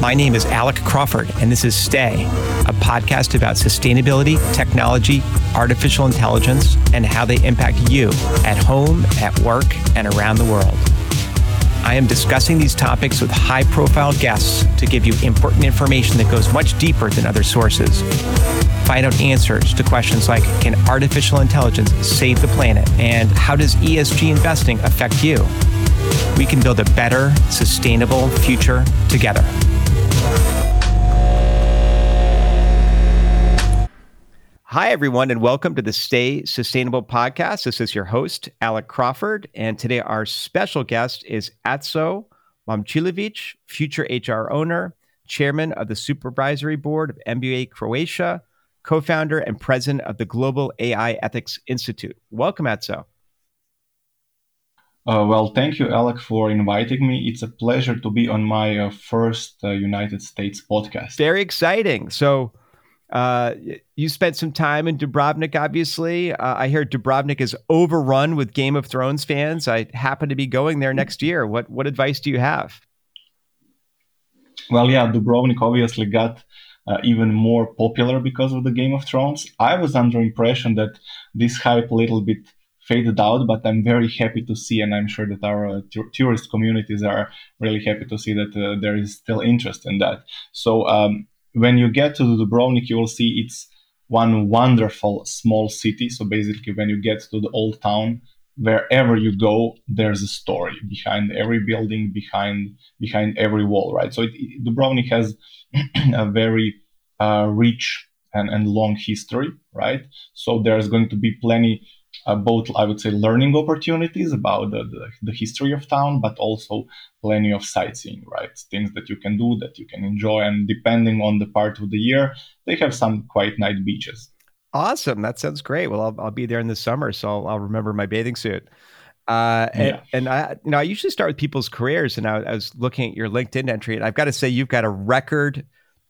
My name is Alec Crawford, and this is Stay, a podcast about sustainability, technology, artificial intelligence, and how they impact you at home, at work, and around the world. I am discussing these topics with high profile guests to give you important information that goes much deeper than other sources. Find out answers to questions like Can artificial intelligence save the planet? And how does ESG investing affect you? We can build a better, sustainable future together. Hi, everyone, and welcome to the Stay Sustainable podcast. This is your host, Alec Crawford, and today our special guest is Aco Momcilovic, future HR owner, chairman of the supervisory board of MBA Croatia, co founder and president of the Global AI Ethics Institute. Welcome, Aco. Uh, well, thank you, Alec, for inviting me. It's a pleasure to be on my uh, first uh, United States podcast. Very exciting. So, uh, you spent some time in Dubrovnik, obviously. Uh, I hear Dubrovnik is overrun with Game of Thrones fans. I happen to be going there next year. What what advice do you have? Well, yeah, Dubrovnik obviously got uh, even more popular because of the Game of Thrones. I was under impression that this hype a little bit faded out, but I'm very happy to see, and I'm sure that our uh, tourist communities are really happy to see that uh, there is still interest in that. So um, when you get to Dubrovnik, you will see it's one wonderful small city. So basically, when you get to the old town, wherever you go, there's a story behind every building, behind behind every wall, right? So it, it, Dubrovnik has a very uh, rich and, and long history, right? So there's going to be plenty uh, both I would say learning opportunities about the, the, the, history of town, but also plenty of sightseeing, right? Things that you can do that you can enjoy, and depending on the part of the year, they have some quite nice beaches. Awesome, that sounds great. Well, I'll, I'll be there in the summer, so I'll, I'll remember my bathing suit. Uh, and, yeah. and I, you know, I usually start with people's careers, and I, I was looking at your LinkedIn entry, and I've got to say, you've got a record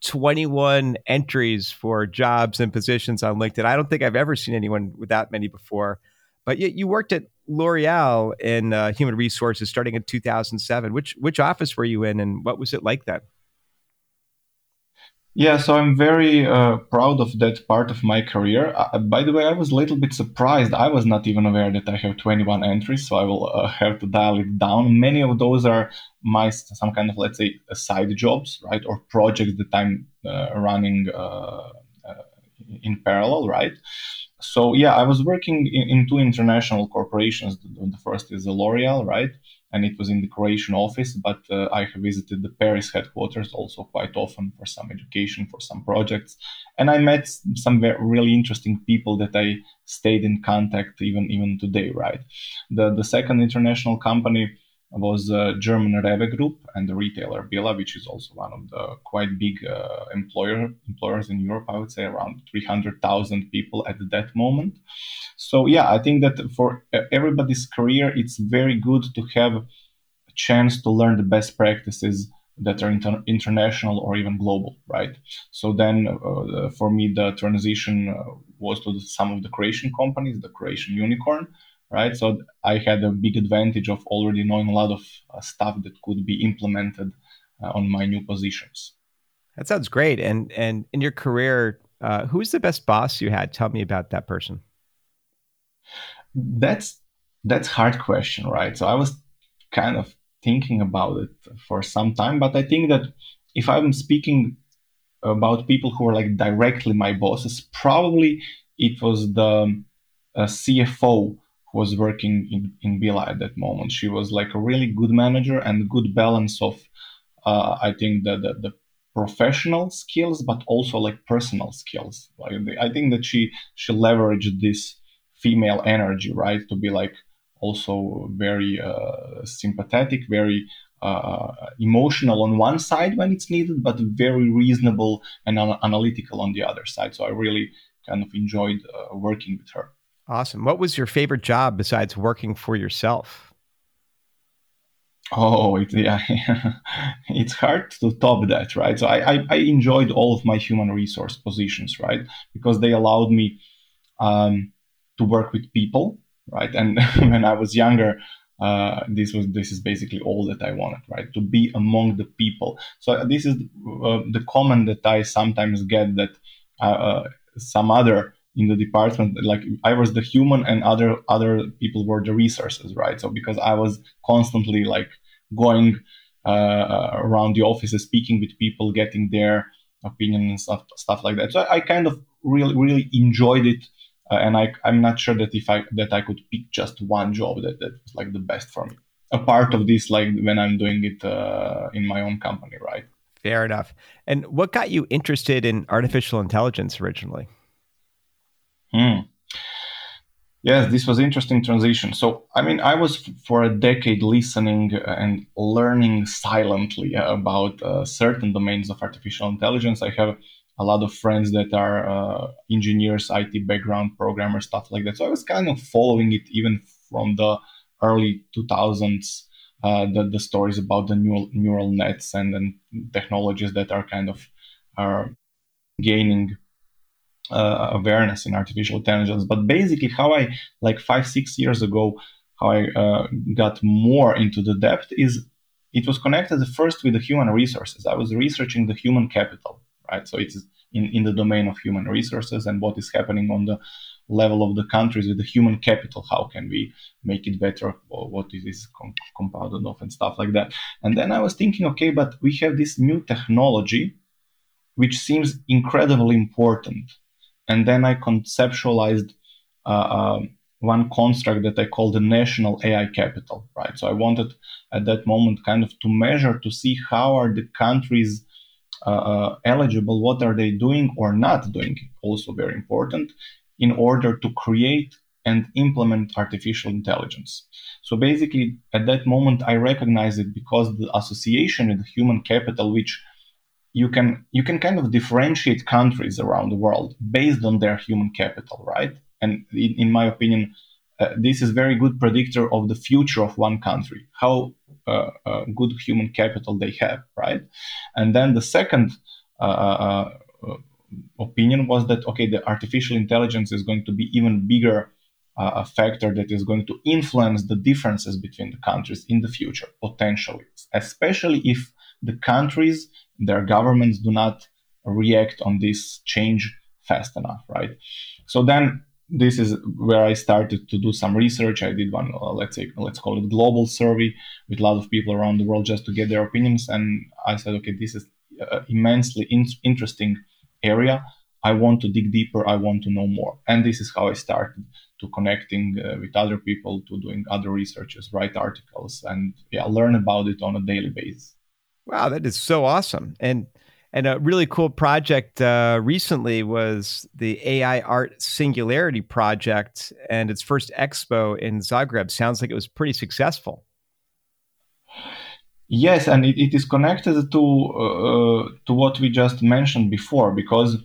21 entries for jobs and positions on LinkedIn. I don't think I've ever seen anyone with that many before. But you, you worked at L'Oreal in uh, human resources starting in 2007. Which which office were you in, and what was it like then? Yeah, so I'm very uh, proud of that part of my career. Uh, by the way, I was a little bit surprised. I was not even aware that I have 21 entries, so I will uh, have to dial it down. Many of those are my some kind of let's say side jobs, right, or projects that I'm uh, running uh, uh, in parallel, right. So yeah, I was working in, in two international corporations. The, the first is L'Oreal, right and it was in the Croatian office. But uh, I have visited the Paris headquarters also quite often for some education, for some projects, and I met some very, really interesting people that I stayed in contact even even today. Right, the the second international company was uh, German Rewe Group and the retailer Billa, which is also one of the quite big uh, employer employers in Europe. I would say around 300,000 people at that moment. So yeah, I think that for everybody's career, it's very good to have a chance to learn the best practices that are inter- international or even global, right? So then, uh, for me, the transition uh, was to some of the Croatian companies, the Croatian unicorn, right? So I had a big advantage of already knowing a lot of uh, stuff that could be implemented uh, on my new positions. That sounds great. And and in your career, uh, who's the best boss you had? Tell me about that person. That's that's hard question, right? So I was kind of thinking about it for some time, but I think that if I'm speaking about people who are like directly my bosses, probably it was the uh, CFO who was working in, in Billa at that moment. She was like a really good manager and good balance of, uh, I think, the, the, the professional skills, but also like personal skills. Like I think that she she leveraged this female energy, right, to be like also very uh, sympathetic, very uh, emotional on one side when it's needed, but very reasonable and an- analytical on the other side. So I really kind of enjoyed uh, working with her. Awesome. What was your favorite job besides working for yourself? Oh, it, yeah, it's hard to top that, right? So I, I, I, enjoyed all of my human resource positions, right? Because they allowed me um, to work with people, right? And when I was younger, uh, this was this is basically all that I wanted, right? To be among the people. So this is uh, the comment that I sometimes get that uh, uh, some other in the department like I was the human and other other people were the resources, right? So because I was constantly like going uh, around the offices, speaking with people, getting their opinion and stuff stuff like that. So I, kind of really really enjoyed it. Uh, and I, I'm not sure that if I that I could pick just one job that, that was like the best for me. A part of this, like when I'm doing it uh, in my own company, right? Fair enough. And what got you interested in artificial intelligence originally? Hmm. Yes, this was interesting transition. So, I mean, I was for a decade listening and learning silently about uh, certain domains of artificial intelligence. I have a lot of friends that are uh, engineers, IT background, programmers, stuff like that. So I was kind of following it even from the early 2000s. Uh, the, the stories about the neural neural nets and then technologies that are kind of are gaining uh, awareness in artificial intelligence. But basically, how I like five six years ago, how I uh, got more into the depth is it was connected first with the human resources. I was researching the human capital, right? So it's in, in the domain of human resources and what is happening on the level of the countries with the human capital. How can we make it better? Or what is this com- compounded of and stuff like that? And then I was thinking, okay, but we have this new technology which seems incredibly important and then I conceptualized uh, uh, one construct that I call the national AI capital, right? So I wanted at that moment kind of to measure to see how are the countries uh, uh, eligible, what are they doing or not doing, also very important, in order to create and implement artificial intelligence. So basically, at that moment, I recognized it because the association with human capital, which you can you can kind of differentiate countries around the world based on their human capital, right? And in, in my opinion, uh, this is very good predictor of the future of one country, how uh, uh, good human capital they have, right? And then the second uh, uh, uh, opinion was that okay, the artificial intelligence is going to be even bigger a factor that is going to influence the differences between the countries in the future potentially, especially if the countries their governments do not react on this change fast enough, right? So then this is where I started to do some research. I did one, uh, let's say, let's call it global survey with a lot of people around the world just to get their opinions. And I said, okay, this is uh, immensely in- interesting area. I want to dig deeper. I want to know more. And this is how I started to connecting uh, with other people, to doing other researches, write articles, and yeah, learn about it on a daily basis. Wow, that is so awesome. And and a really cool project uh, recently was the AI Art Singularity Project and its first expo in Zagreb. Sounds like it was pretty successful. Yes, and it, it is connected to uh, to what we just mentioned before because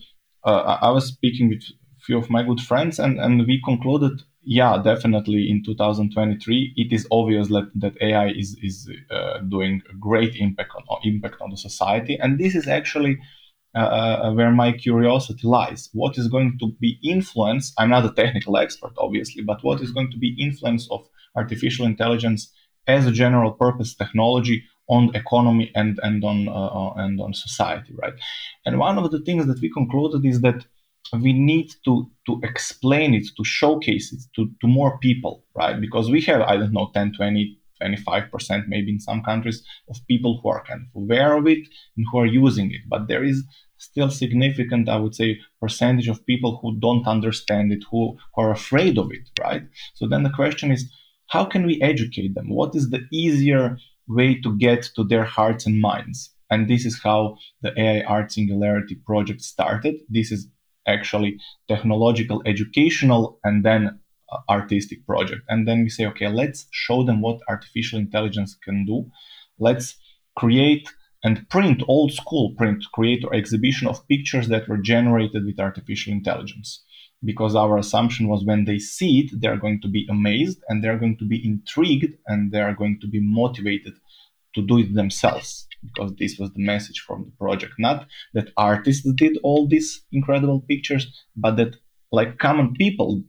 uh, I was speaking with a few of my good friends and, and we concluded yeah, definitely in 2023, it is obvious that, that AI is, is uh, doing a great impact on, impact on the society. And this is actually uh, uh, where my curiosity lies. What is going to be influence? I'm not a technical expert, obviously, but what is going to be influence of artificial intelligence as a general purpose technology on economy and, and on uh, uh, and on society, right? And one of the things that we concluded is that we need to to explain it to showcase it to, to more people right? Because we have i don't know 10 20 25% maybe in some countries of people who are kind of aware of it and who are using it. But there is still significant i would say percentage of people who don't understand it who, who are afraid of it right? So then the question is how can we educate them? What is the easier way to get to their hearts and minds? And this is how the ai art singularity project started. This is actually technological, educational, and then uh, artistic project. And then we say, okay, let's show them what artificial intelligence can do. Let's create and print old school print, create or exhibition of pictures that were generated with artificial intelligence. Because our assumption was when they see it, they're going to be amazed and they're going to be intrigued and they're going to be motivated to do it themselves because this was the message from the project not that artists did all these incredible pictures but that like common people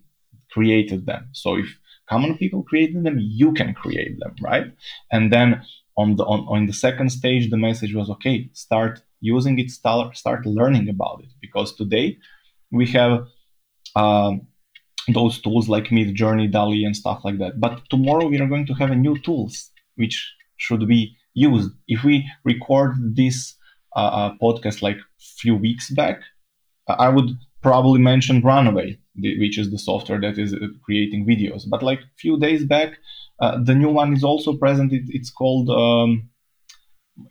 created them so if common people created them, you can create them, right? And then on the on, on the second stage, the message was okay, start using it, start start learning about it because today we have um, those tools like Midjourney, DALL-E, and stuff like that. But tomorrow we are going to have a new tools which should be used. If we record this uh, uh podcast like few weeks back, I would probably mention Runway, which is the software that is uh, creating videos. But like a few days back, uh, the new one is also present. It, it's called um,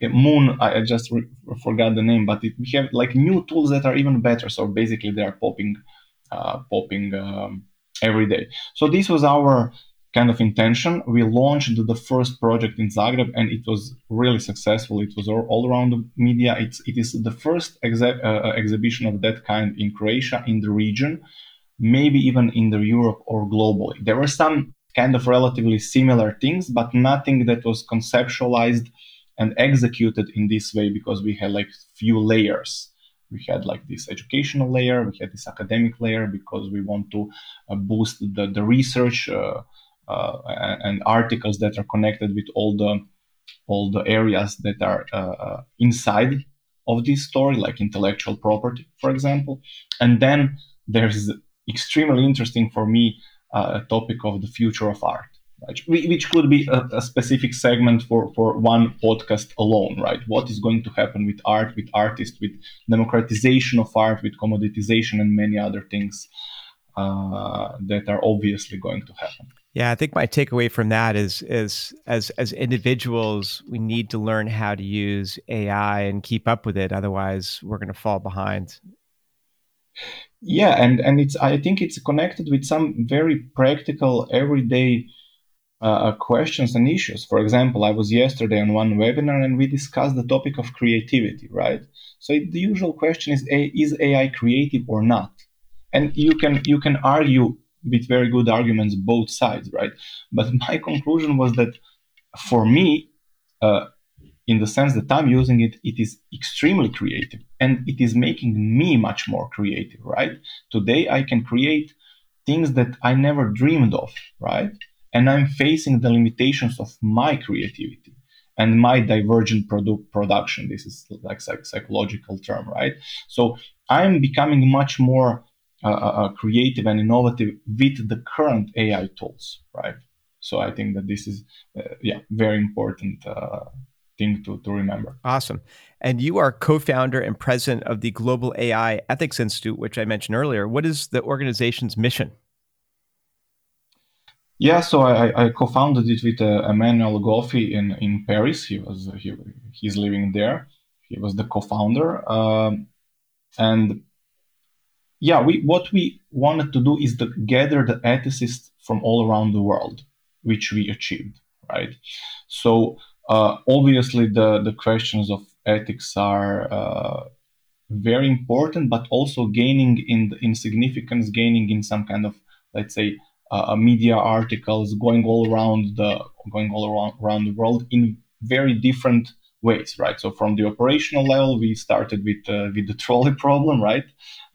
Moon. I just re- forgot the name, but it, we have like new tools that are even better. So basically, they are popping, uh, popping um, every day. So this was our kind of intention. We launched the first project in Zagreb, and it was really successful. It was all, around the media. It's it is the first exe- uh, exhibition of that kind in Croatia in the region, maybe even in the Europe or globally. There were some kind of relatively similar things, but nothing that was conceptualized and executed in this way because we had like few layers we had like this educational layer we had this academic layer because we want to uh, boost the, the research uh, uh, and articles that are connected with all the all the areas that are uh, uh, inside of this story, like intellectual property, for example. And then there's extremely interesting for me uh, a topic of the future of art, which could be a, a, specific segment for, for one podcast alone, right? What is going to happen with art, with artists, with democratization of art, with commoditization, and many other things uh, that are obviously going to happen. Yeah, I think my takeaway from that is is as as individuals, we need to learn how to use AI and keep up with it. Otherwise, we're going to fall behind. Yeah, and and it's I think it's connected with some very practical, everyday uh, questions and issues. For example, I was yesterday on one webinar and we discussed the topic of creativity, right? So it, the usual question is: Is AI creative or not? And you can you can argue with very good arguments both sides, right? But my conclusion was that for me, uh, in the sense that I'm using it, it is extremely creative and it is making me much more creative, right? Today I can create things that I never dreamed of, right? And I'm facing the limitations of my creativity and my divergent product production. This is like psychological term, right? So I'm becoming much more uh, uh, creative and innovative with the current AI tools, right? So I think that this is, uh, yeah, very important uh, thing to, to remember. Awesome. And you are co-founder and president of the Global AI Ethics Institute, which I mentioned earlier. What is the organization's mission? Yeah, so I, I co-founded it with uh, Emmanuel Goffi in, in Paris. He was he, he's living there. He was the co-founder, um, and yeah, we what we wanted to do is to gather the ethicists from all around the world, which we achieved, right? So uh, obviously the the questions of ethics are uh, very important, but also gaining in in significance, gaining in some kind of let's say uh, media articles, going all around the going all around, around the world in very different ways, right? So from the operational level, we started with uh, with the trolley problem, right?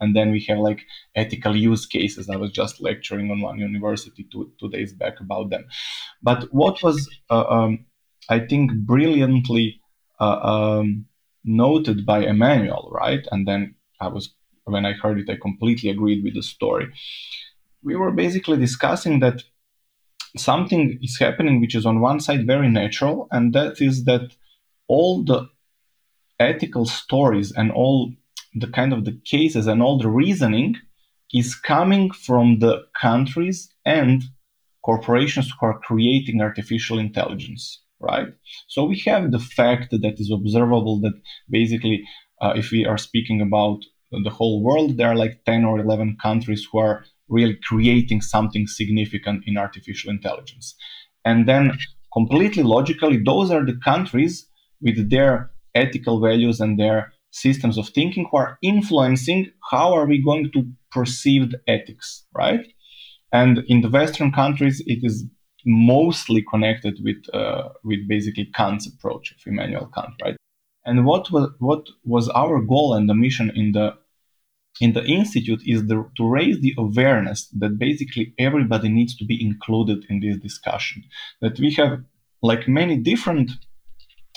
And then we have like ethical use cases. I was just lecturing on one university two, two days back about them. But what was, uh, um, I think, brilliantly uh, um, noted by Emmanuel, right? And then I was, when I heard it, I completely agreed with the story. We were basically discussing that something is happening which is on one side very natural, and that is that all the ethical stories and all the kind of the cases and all the reasoning is coming from the countries and corporations who are creating artificial intelligence right? So we have the fact that is observable that basically uh, if we are speaking about the whole world there are like 10 or 11 countries who are really creating something significant in artificial intelligence. And then completely logically those are the countries with their ethical values and their systems of thinking who are influencing how are we going to perceive ethics, right? And in the Western countries, it is mostly connected with uh, with basically Kant's approach of Immanuel Kant, right? And what was what was our goal and the mission in the in the institute is the, to raise the awareness that basically everybody needs to be included in this discussion. That we have like many different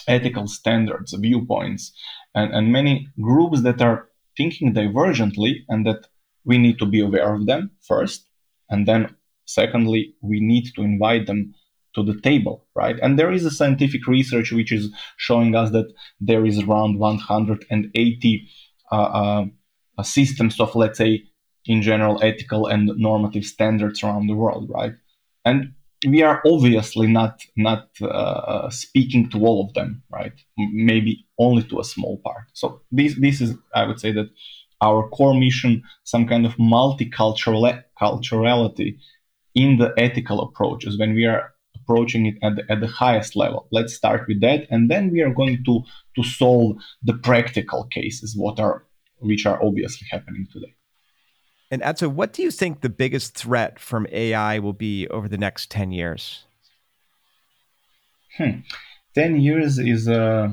ethical standards, viewpoints, and, and many groups that are thinking divergently and that we need to be aware of them first. And then, secondly, we need to invite them to the table, right? And there is a scientific research which is showing us that there is around 180 uh, uh, uh, systems of, let's say, in general, ethical and normative standards around the world, right? And we are obviously not not uh, speaking to all of them, right? Maybe only to a small part. So this this is, I would say, that our core mission, some kind of multicultural culturality in the ethical approaches when we are approaching it at the, at the highest level. Let's start with that, and then we are going to to solve the practical cases, what are which are obviously happening today. And Aco, what do you think the biggest threat from AI will be over the next 10 years? Hmm. 10 years is, uh,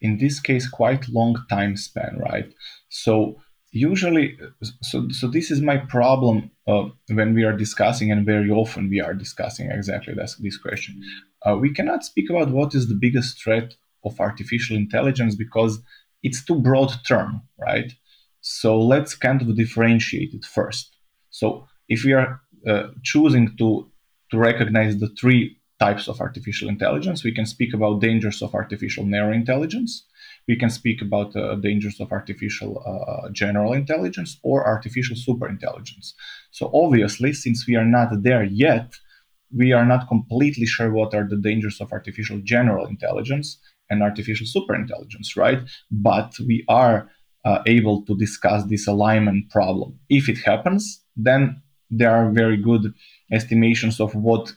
in this case, quite long time span, right? So usually, so, so this is my problem uh, when we are discussing, and very often we are discussing exactly this, this question. Uh, we cannot speak about what is the biggest threat of artificial intelligence because it's too broad term, right? So let's kind of differentiate it first. So if we are uh, choosing to to recognize the three types of artificial intelligence, we can speak about dangers of artificial narrow intelligence. We can speak about uh, dangers of artificial uh, general intelligence or artificial superintelligence. So obviously, since we are not there yet, we are not completely sure what are the dangers of artificial general intelligence and artificial superintelligence, right? But we are uh, able to discuss this alignment problem. If it happens, then there are very good estimations of what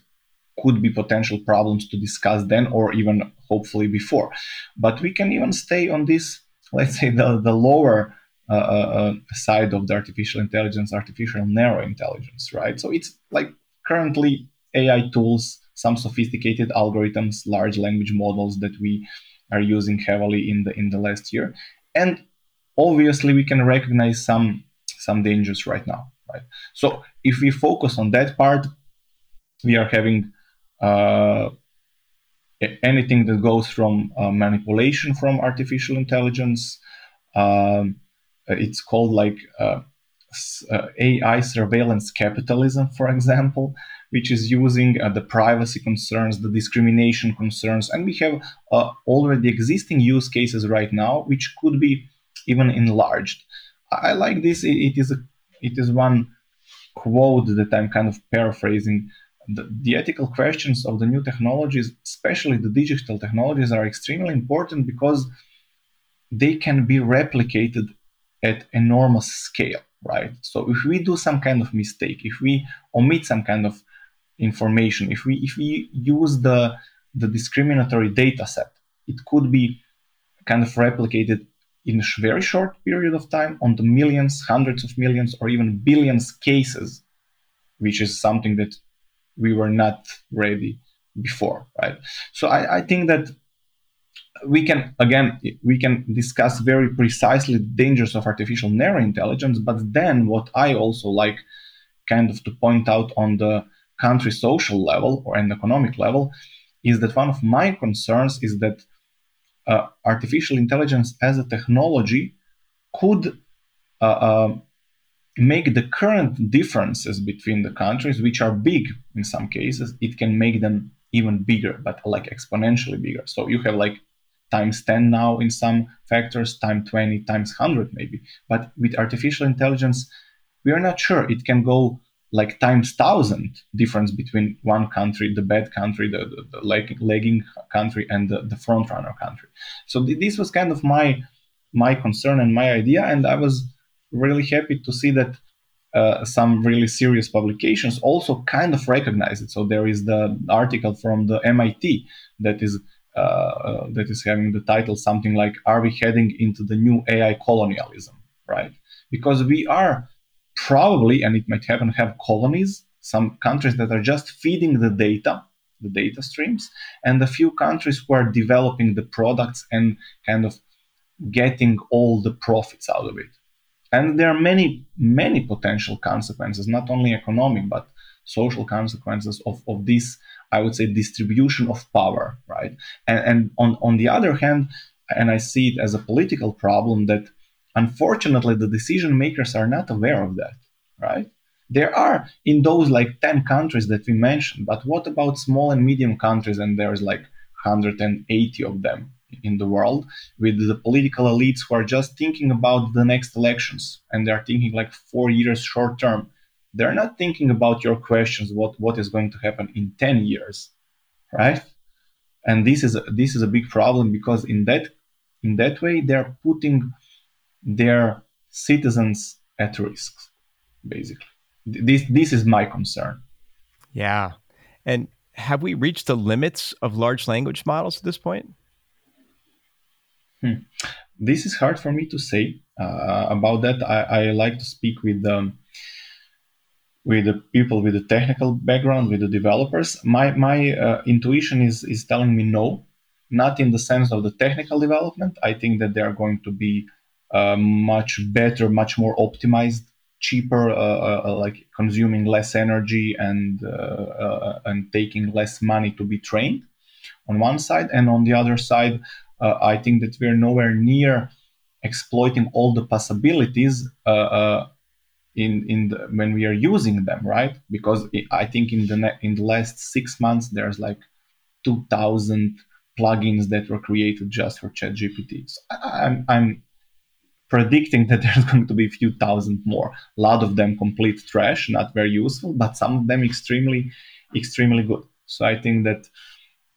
could be potential problems to discuss then or even hopefully before. But we can even stay on this, let's say, the, the lower uh, uh, uh side of the artificial intelligence, artificial narrow intelligence, right? So it's like currently AI tools, some sophisticated algorithms, large language models that we are using heavily in the in the last year. And obviously we can recognize some some dangers right now right? So if we focus on that part we are having uh, anything that goes from uh, manipulation from artificial intelligence um, it's called like uh, uh ai surveillance capitalism for example which is using uh, the privacy concerns the discrimination concerns and we have uh, already existing use cases right now which could be even enlarged. I like this. It is a, it is one quote that I'm kind of paraphrasing. The, the, ethical questions of the new technologies, especially the digital technologies, are extremely important because they can be replicated at enormous scale, right? So if we do some kind of mistake, if we omit some kind of information, if we if we use the the discriminatory data set, it could be kind of replicated in a very short period of time on the millions, hundreds of millions, or even billions cases, which is something that we were not ready before, right? So I, I think that we can again we can discuss very precisely the dangers of artificial narrow intelligence, but then what I also like kind of to point out on the country social level or an economic level is that one of my concerns is that uh, artificial intelligence as a technology could uh, uh, make the current differences between the countries, which are big in some cases, it can make them even bigger, but like exponentially bigger. So you have like times 10 now in some factors, times 20, times 100 maybe. But with artificial intelligence, we are not sure. It can go like times thousand difference between one country, the bad country, the, the, the lagging country, and the, the front runner country. So th- this was kind of my my concern and my idea, and I was really happy to see that uh, some really serious publications also kind of recognize it. So there is the article from the MIT that is uh, uh, that is having the title something like "Are we heading into the new AI colonialism?" Right? Because we are probably, and it might happen, have colonies, some countries that are just feeding the data, the data streams, and a few countries who are developing the products and kind of getting all the profits out of it. And there are many, many potential consequences, not only economic, but social consequences of, of this, I would say, distribution of power, right? And, and on, on the other hand, and I see it as a political problem that unfortunately the decision makers are not aware of that, right? There are in those like 10 countries that we mentioned, but what about small and medium countries? And there's like 180 of them in the world with the political elites who are just thinking about the next elections and they're thinking like four years short term they're not thinking about your questions what what is going to happen in 10 years right and this is this is a big problem because in that in that way they're putting their citizens at risk basically this this is my concern yeah and have we reached the limits of large language models at this point Hmm. This is hard for me to say uh, about that. I, I, like to speak with um, with the people with the technical background, with the developers. My my uh, intuition is is telling me no, not in the sense of the technical development. I think that they are going to be much better, much more optimized, cheaper, uh, uh, uh, like consuming less energy and and taking less money to be trained on one side, and on the other side uh, I think that we're nowhere near exploiting all the possibilities uh, uh, in in the, when we are using them, right? Because I think in the in the last six months there's like two thousand plugins that were created just for ChatGPT. So I'm I'm predicting that there's going to be a few thousand more. A lot of them complete trash, not very useful, but some of them extremely extremely good. So I think that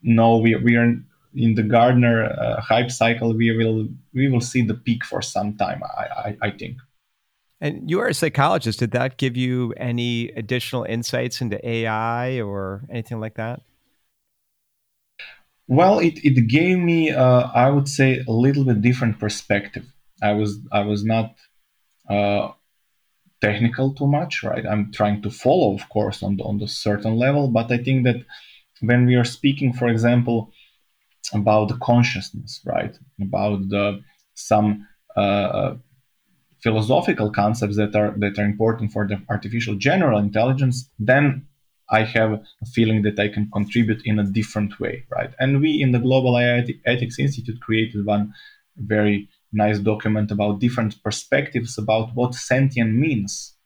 no, we we are in the Gartner uh, hype cycle, we will we will see the peak for some time. I, I, I think. And you are a psychologist. Did that give you any additional insights into AI or anything like that? Well, it, it gave me, uh, I would say, a little bit different perspective. I was I was not uh, technical too much, right? I'm trying to follow, of course, on the, on the certain level, but I think that when we are speaking, for example, about the consciousness, right? About the some uh, philosophical concepts that are that are important for the artificial general intelligence, then I have a feeling that I can contribute in a different way, right? And we in the Global AI Ethics Institute created one very nice document about different perspectives about what sentient means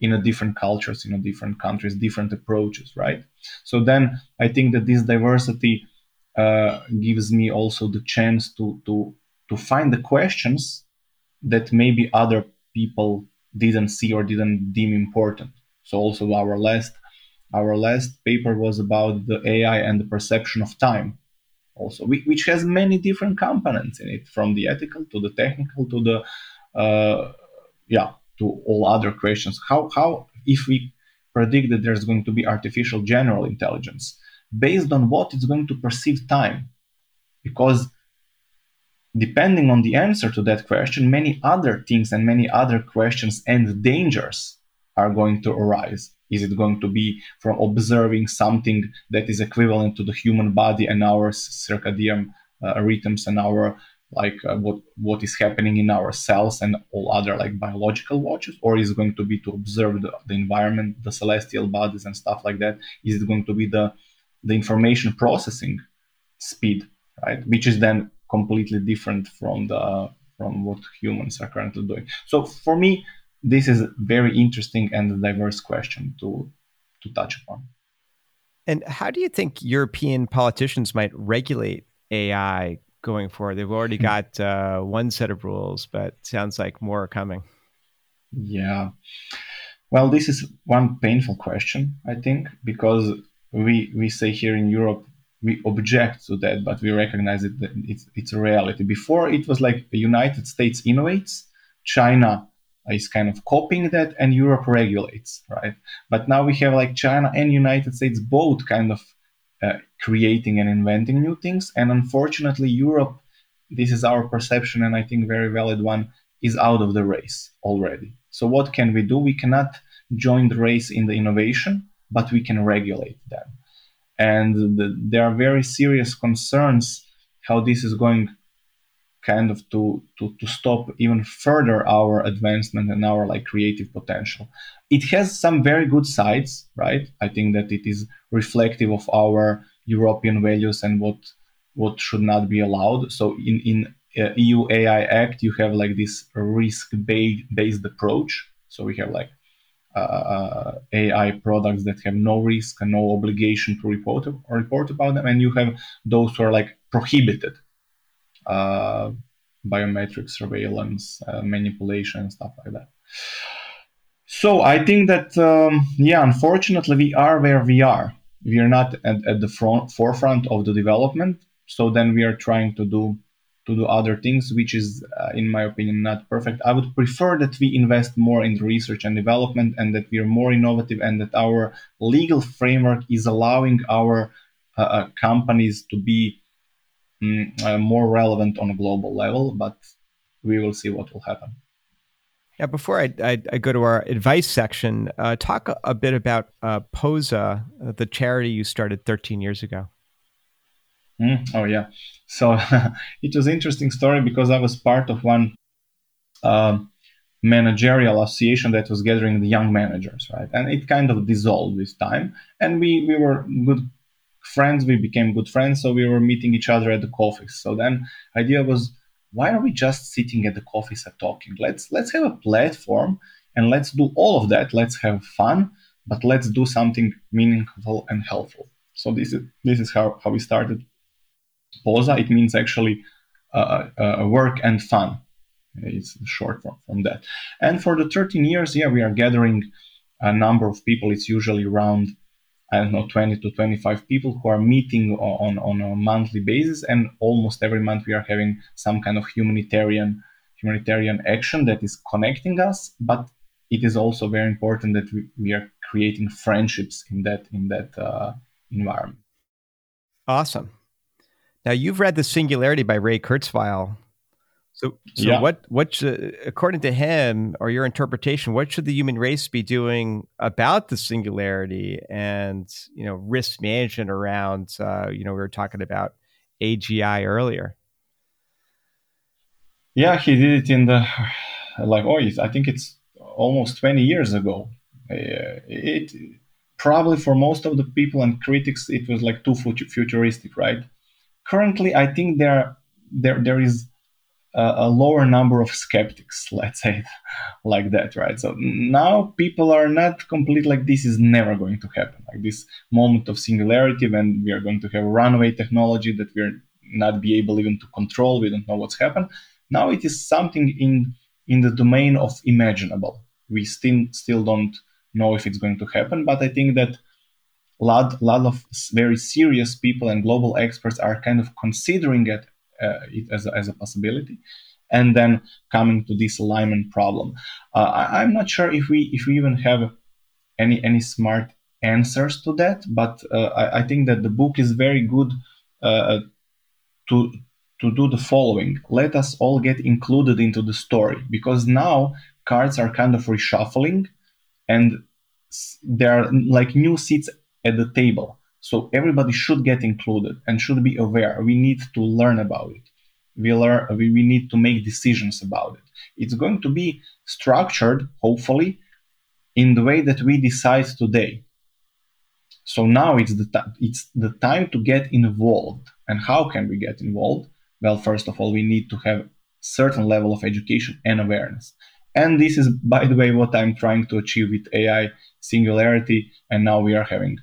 in a different cultures, in a different countries, different approaches, right? So then I think that this diversity uh, gives me also the chance to to to find the questions that maybe other people didn't see or didn't deem important. So also our last our last paper was about the AI and the perception of time, also which has many different components in it, from the ethical to the technical to the uh, yeah to all other questions. How how if we predict that there's going to be artificial general intelligence, based on what it's going to perceive time. Because depending on the answer to that question, many other things and many other questions and dangers are going to arise. Is it going to be from observing something that is equivalent to the human body and our circadian uh, rhythms and our like uh, what what is happening in our cells and all other like biological watches or is it going to be to observe the, the environment the celestial bodies and stuff like that is it going to be the the information processing speed, right? Which is then completely different from the from what humans are currently doing. So for me, this is a very interesting and diverse question to to touch upon. And how do you think European politicians might regulate AI going forward? They've already hmm. got uh, one set of rules, but sounds like more are coming. Yeah. Well, this is one painful question, I think, because we we say here in Europe we object to that, but we recognize it that it's it's a reality. Before it was like the United States innovates, China is kind of copying that, and Europe regulates, right? But now we have like China and United States both kind of uh, creating and inventing new things, and unfortunately Europe, this is our perception, and I think very valid one, is out of the race already. So what can we do? We cannot join the race in the innovation but we can regulate them. And the, there are very serious concerns how this is going kind of to, to to stop even further our advancement and our like creative potential. It has some very good sides right? I think that it is reflective of our european values and what what should not be allowed. So in in uh, eu ai act you have like this risk based approach. So we have like uh, uh AI products that have no risk and no obligation to report or report about them, and you have those who are like prohibited biometric surveillance, uh, manipulation, stuff like that. So I think that um, yeah, unfortunately, we are where we are. We are not at, at the front forefront of the development. So then we are trying to do to do other things, which is, uh, in my opinion, not perfect. I would prefer that we invest more in research and development and that we are more innovative and that our legal framework is allowing our uh, uh companies to be mm, uh, more relevant on a global level. But we will see what will happen. Yeah, before I, I, I go to our advice section, uh, talk a, a, bit about uh, POSA, the charity you started 13 years ago. Mm, oh yeah, so it was interesting story because I was part of one uh, managerial association that was gathering the young managers, right? And it kind of dissolved this time, and we we were good friends. We became good friends, so we were meeting each other at the coffees. So then idea was, why are we just sitting at the coffees and talking? Let's let's have a platform and let's do all of that. Let's have fun, but let's do something meaningful and helpful. So this is this is how, how we started POSA, it means actually uh, uh, work and fun. It's short from that. And for the 13 years, yeah, we are gathering a number of people. It's usually around, I don't know, 20 to 25 people who are meeting on, on a monthly basis. And almost every month we are having some kind of humanitarian humanitarian action that is connecting us. But it is also very important that we, we are creating friendships in that in that uh, environment. Awesome. Now you've read The Singularity by Ray Kurzweil. So, so yeah. what what should, according to him or your interpretation, what should the human race be doing about the singularity and you know risk management around? Uh, you know, we were talking about AGI earlier. Yeah, he did it in the like oh, I think it's almost twenty years ago. Uh, it probably for most of the people and critics, it was like too futuristic, right? currently, I think there there there is a, lower number of skeptics, let's say like that, right? So now people are not complete like this is never going to happen, like this moment of singularity when we are going to have runaway technology that we're not be able even to control. We don't know what's happened. Now it is something in in the domain of imaginable. We still still don't know if it's going to happen, but I think that lot lot of very serious people and global experts are kind of considering it, it as, a, as a possibility and then coming to this alignment problem uh, I, am not sure if we if we even have any any smart answers to that but uh, I, I, think that the book is very good uh, to to do the following let us all get included into the story because now cards are kind of reshuffling and there are like new seats at the table. So everybody should get included and should be aware. We need to learn about it. We learn. We, we need to make decisions about it. It's going to be structured, hopefully, in the way that we decide today. So now it's the it's the time to get involved. And how can we get involved? Well, first of all, we need to have certain level of education and awareness. And this is, by the way, what I'm trying to achieve with AI Singularity. And now we are having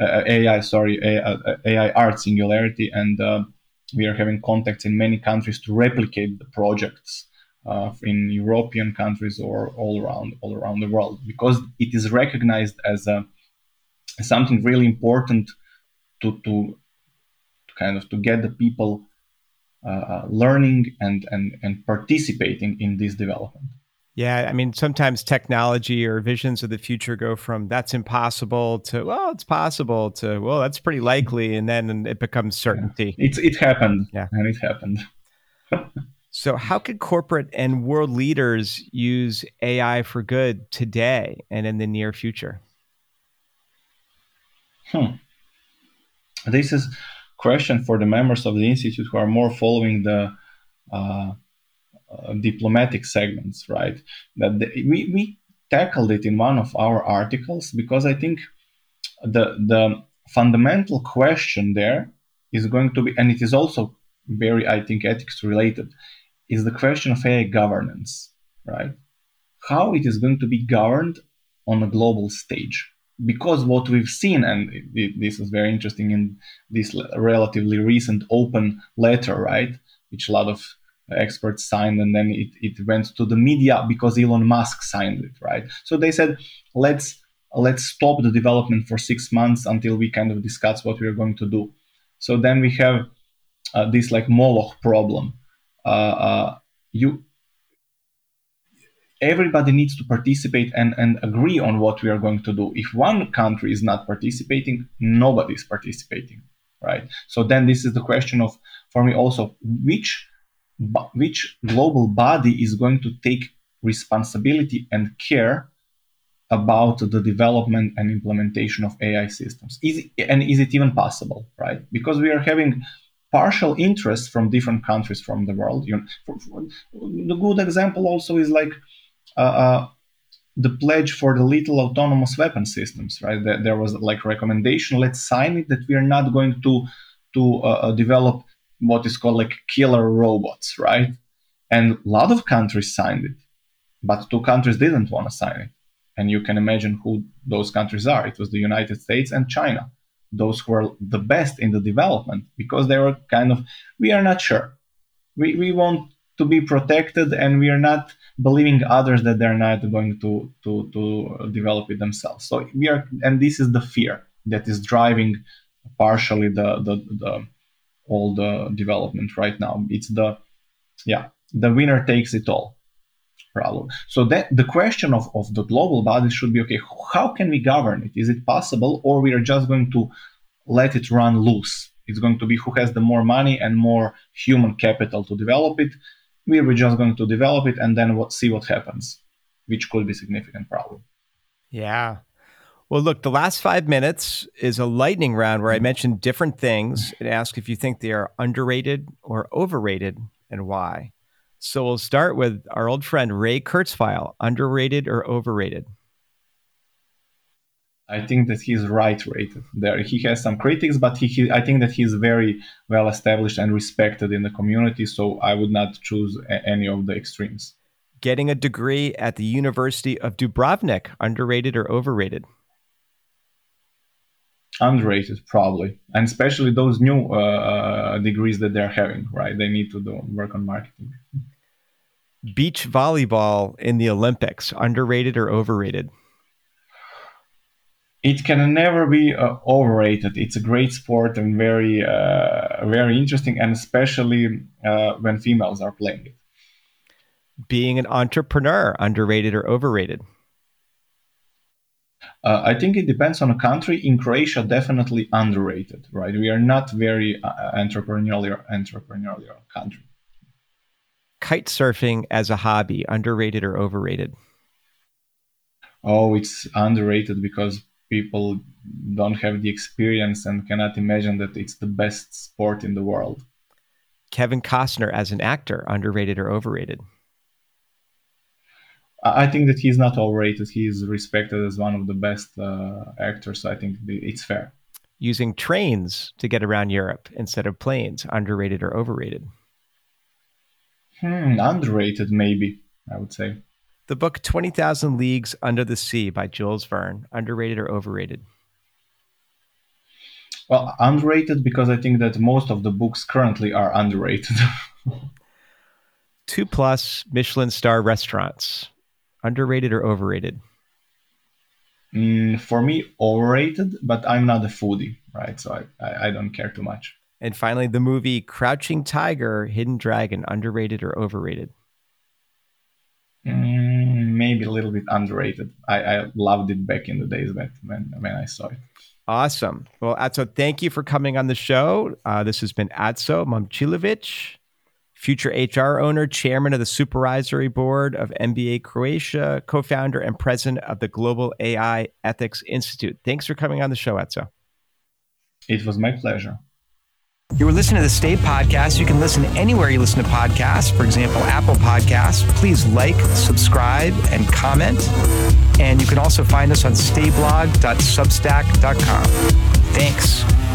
AI, sorry, AI, AI, art singularity, and uh, we are having contacts in many countries to replicate the projects uh, in European countries or all around all around the world because it is recognized as a something really important to to kind of to get the people uh, learning and, and and participating in this development. Yeah, I mean, sometimes technology or visions of the future go from that's impossible to well, it's possible to well, that's pretty likely, and then it becomes certainty. Yeah. It's it happened. Yeah, and it happened. so, how could corporate and world leaders use AI for good today and in the near future? Hmm. This is question for the members of the institute who are more following the uh, uh, diplomatic segments, right? That the, we, we tackled it in one of our articles because I think the the fundamental question there is going to be, and it is also very, I think, ethics related, is the question of AI governance, right? How it is going to be governed on a global stage. Because what we've seen, and this is very interesting in this relatively recent open letter, right, which a lot of experts signed, and then it, it went to the media because Elon Musk signed it, right? So they said, let's let's stop the development for six months until we kind of discuss what we are going to do. So then we have uh, this like Moloch problem. Uh, uh, you everybody needs to participate and, and agree on what we are going to do. If one country is not participating, nobody is participating, right? So then this is the question of, for me also, which which global body is going to take responsibility and care about the development and implementation of AI systems? Is it, and is it even possible, right? Because we are having partial interest from different countries from the world. You know, for, for, the good example also is like uh, uh, the pledge for the lethal autonomous weapon systems, right? There, there was like recommendation, let's sign it that we are not going to to uh, uh, develop what is called like killer robots, right? And a lot of countries signed it, but two countries didn't want to sign it. And you can imagine who those countries are. It was the United States and China, those who were the best in the development because they were kind of, we are not sure. We, we want to be protected and we are not believing others that they're not going to, to, to develop it themselves. So we are, and this is the fear that is driving partially the, the, the all the development right now. It's the, yeah, the winner takes it all problem. So that the question of, of the global body should be okay, how can we govern it? Is it possible, or we are just going to let it run loose? It's going to be who has the more money and more human capital to develop it. We are just going to develop it and then what, see what happens, which could be significant problem. Yeah. Well, look, the last five minutes is a lightning round where I mm. mention different things and ask if you think they are underrated or overrated and why. So we'll start with our old friend Ray Kurzweil, underrated or overrated? I think that he's right rated there. He has some critics, but he, he, I think that he's very well established and respected in the community. So I would not choose a, any of the extremes. Getting a degree at the University of Dubrovnik, underrated or overrated? Underrated probably. And especially those new uh, uh, degrees that they're having right? They need to do work on marketing. Beach volleyball in the olympics underrated or overrated? It can never be uh, overrated. It's a great sport and very uh, very interesting and especially uh, when females are playing it. Being an entrepreneur underrated or overrated uh, I think it depends on a country. In Croatia, definitely underrated, right? We are not very uh, entrepreneurial entrepreneurial country. Kite surfing as a hobby, underrated or overrated? Oh, it's underrated because people don't have the experience and cannot imagine that it's the best sport in the world. Kevin Costner as an actor, underrated or overrated? I think that he's not overrated. He is respected as one of the best uh, actors. I think it's fair. Using trains to get around Europe instead of planes, underrated or overrated? Hmm, underrated, maybe, I would say. The book 20,000 Leagues Under the Sea by Jules Verne, underrated or overrated? Well, underrated because I think that most of the books currently are underrated. Two plus Michelin star restaurants, Underrated or overrated? Mm, for me, overrated, but I'm not a foodie, right? So I, I, I don't care too much. And finally, the movie Crouching Tiger, Hidden Dragon, underrated or overrated? Mm, maybe a little bit underrated. I, I loved it back in the days when, when, when I saw it. Awesome. Well, Aco, thank you for coming on the show. Uh, this has been Aco Momcilovic future HR owner, chairman of the supervisory board of MBA Croatia, co founder and president of the Global AI Ethics Institute. Thanks for coming on the show, Aco. It was my pleasure. You were listening to the Stay Podcast. You can listen anywhere you listen to podcasts, for example, Apple Podcasts. Please like, subscribe, and comment. And you can also find us on stayblog.substack.com. Thanks.